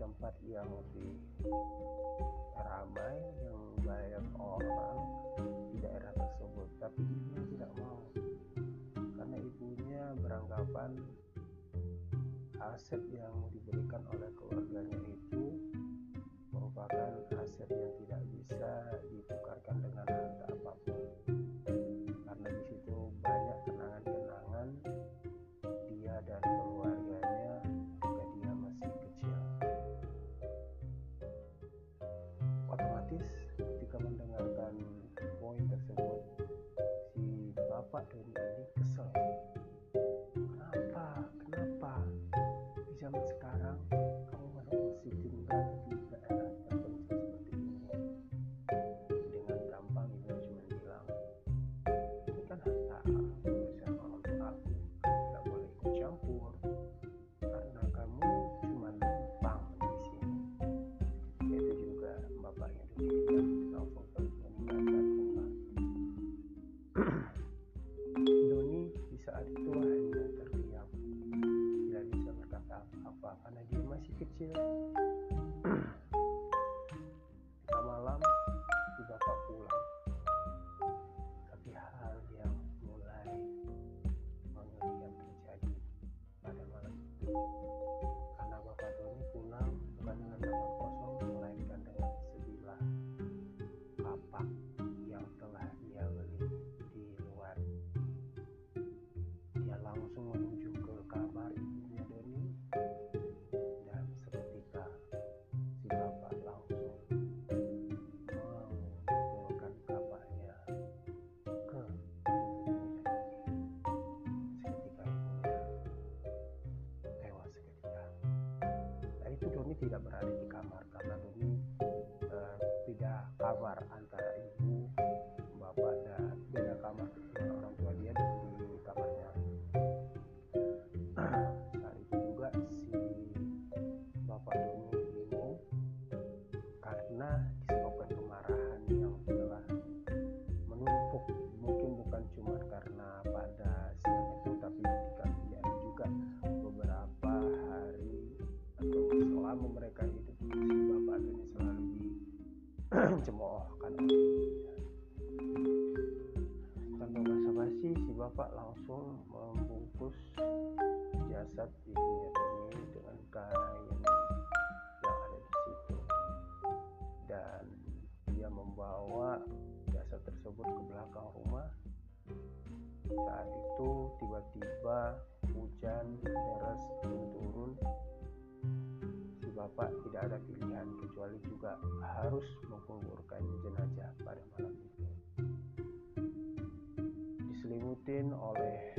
tempat yang lebih ramai yang banyak orang di daerah tersebut. Tapi ibunya tidak mau karena ibunya beranggapan aset yang diberikan oleh keluarganya itu merupakan aset yang tidak bisa ditukarkan dengan harga apa pun otomatis ketika mendengarkan poin tersebut si bapak Doni ini kesel beda kamar tersebut ke belakang rumah. Saat itu tiba-tiba hujan deras turun si bapak tidak ada pilihan kecuali juga harus menguburkan jenazah pada malam itu. Diselimutin oleh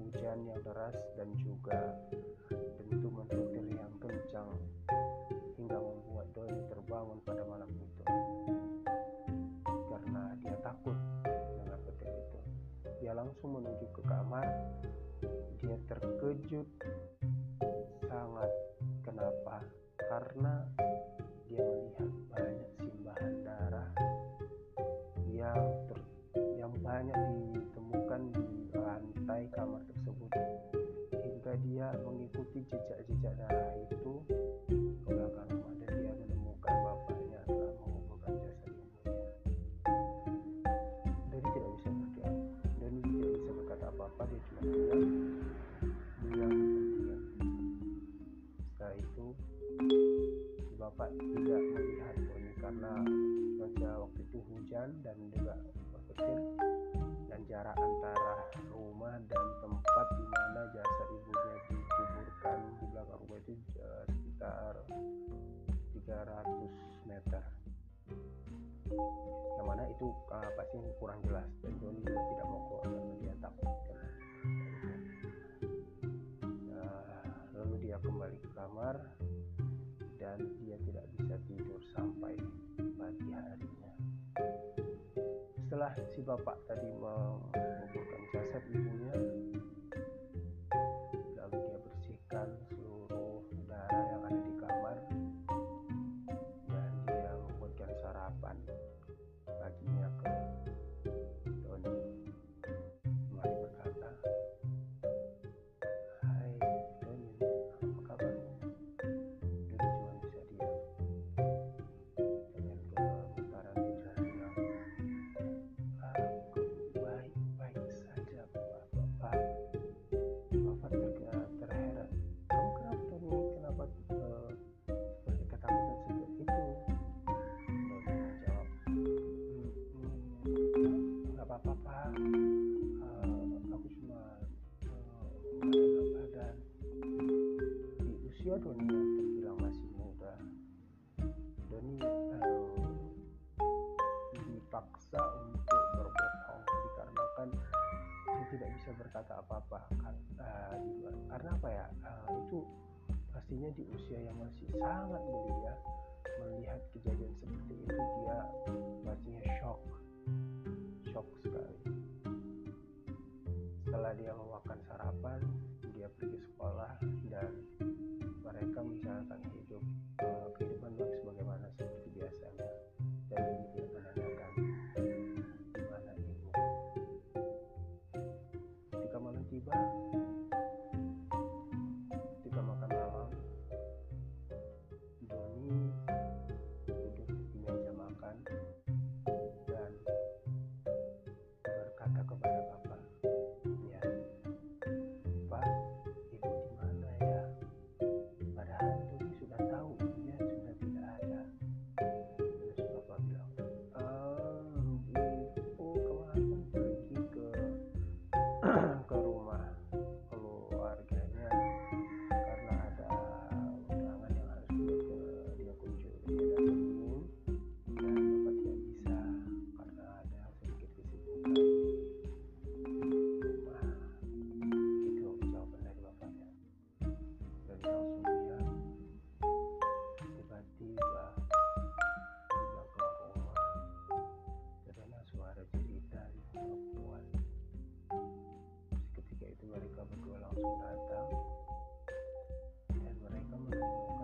hujan yang deras dan juga dentuman petir yang kencang hingga membuat Doni terbangun pada malam itu langsung menuju ke kamar. Dia terkejut. Sangat kenapa? Karena bapak tidak melihat Doni karena cuaca waktu itu hujan dan juga berpetir dan jarak antara rumah dan tempat di mana jasad ibunya dikuburkan di belakang rumah itu eh, sekitar 300 meter. Yang mana itu uh, pasti kurang jelas dan Joni juga tidak mau keluar karena dia takut Nah, lalu dia kembali ke kamar dan dia tidak bisa tidur sampai pagi harinya. Setelah si bapak tadi menguburkan apa-apa luar. karena apa ya? Eh, itu pastinya di usia yang masih sangat belia melihat kejadian seperti itu dia pastinya shock. Shock sekali. Setelah dia memakan sarapan dia pergi sekolah dan mereka menjalankan hidup eh, kehidupan baik sebagaimana sudah datang. Dan mereka menemukan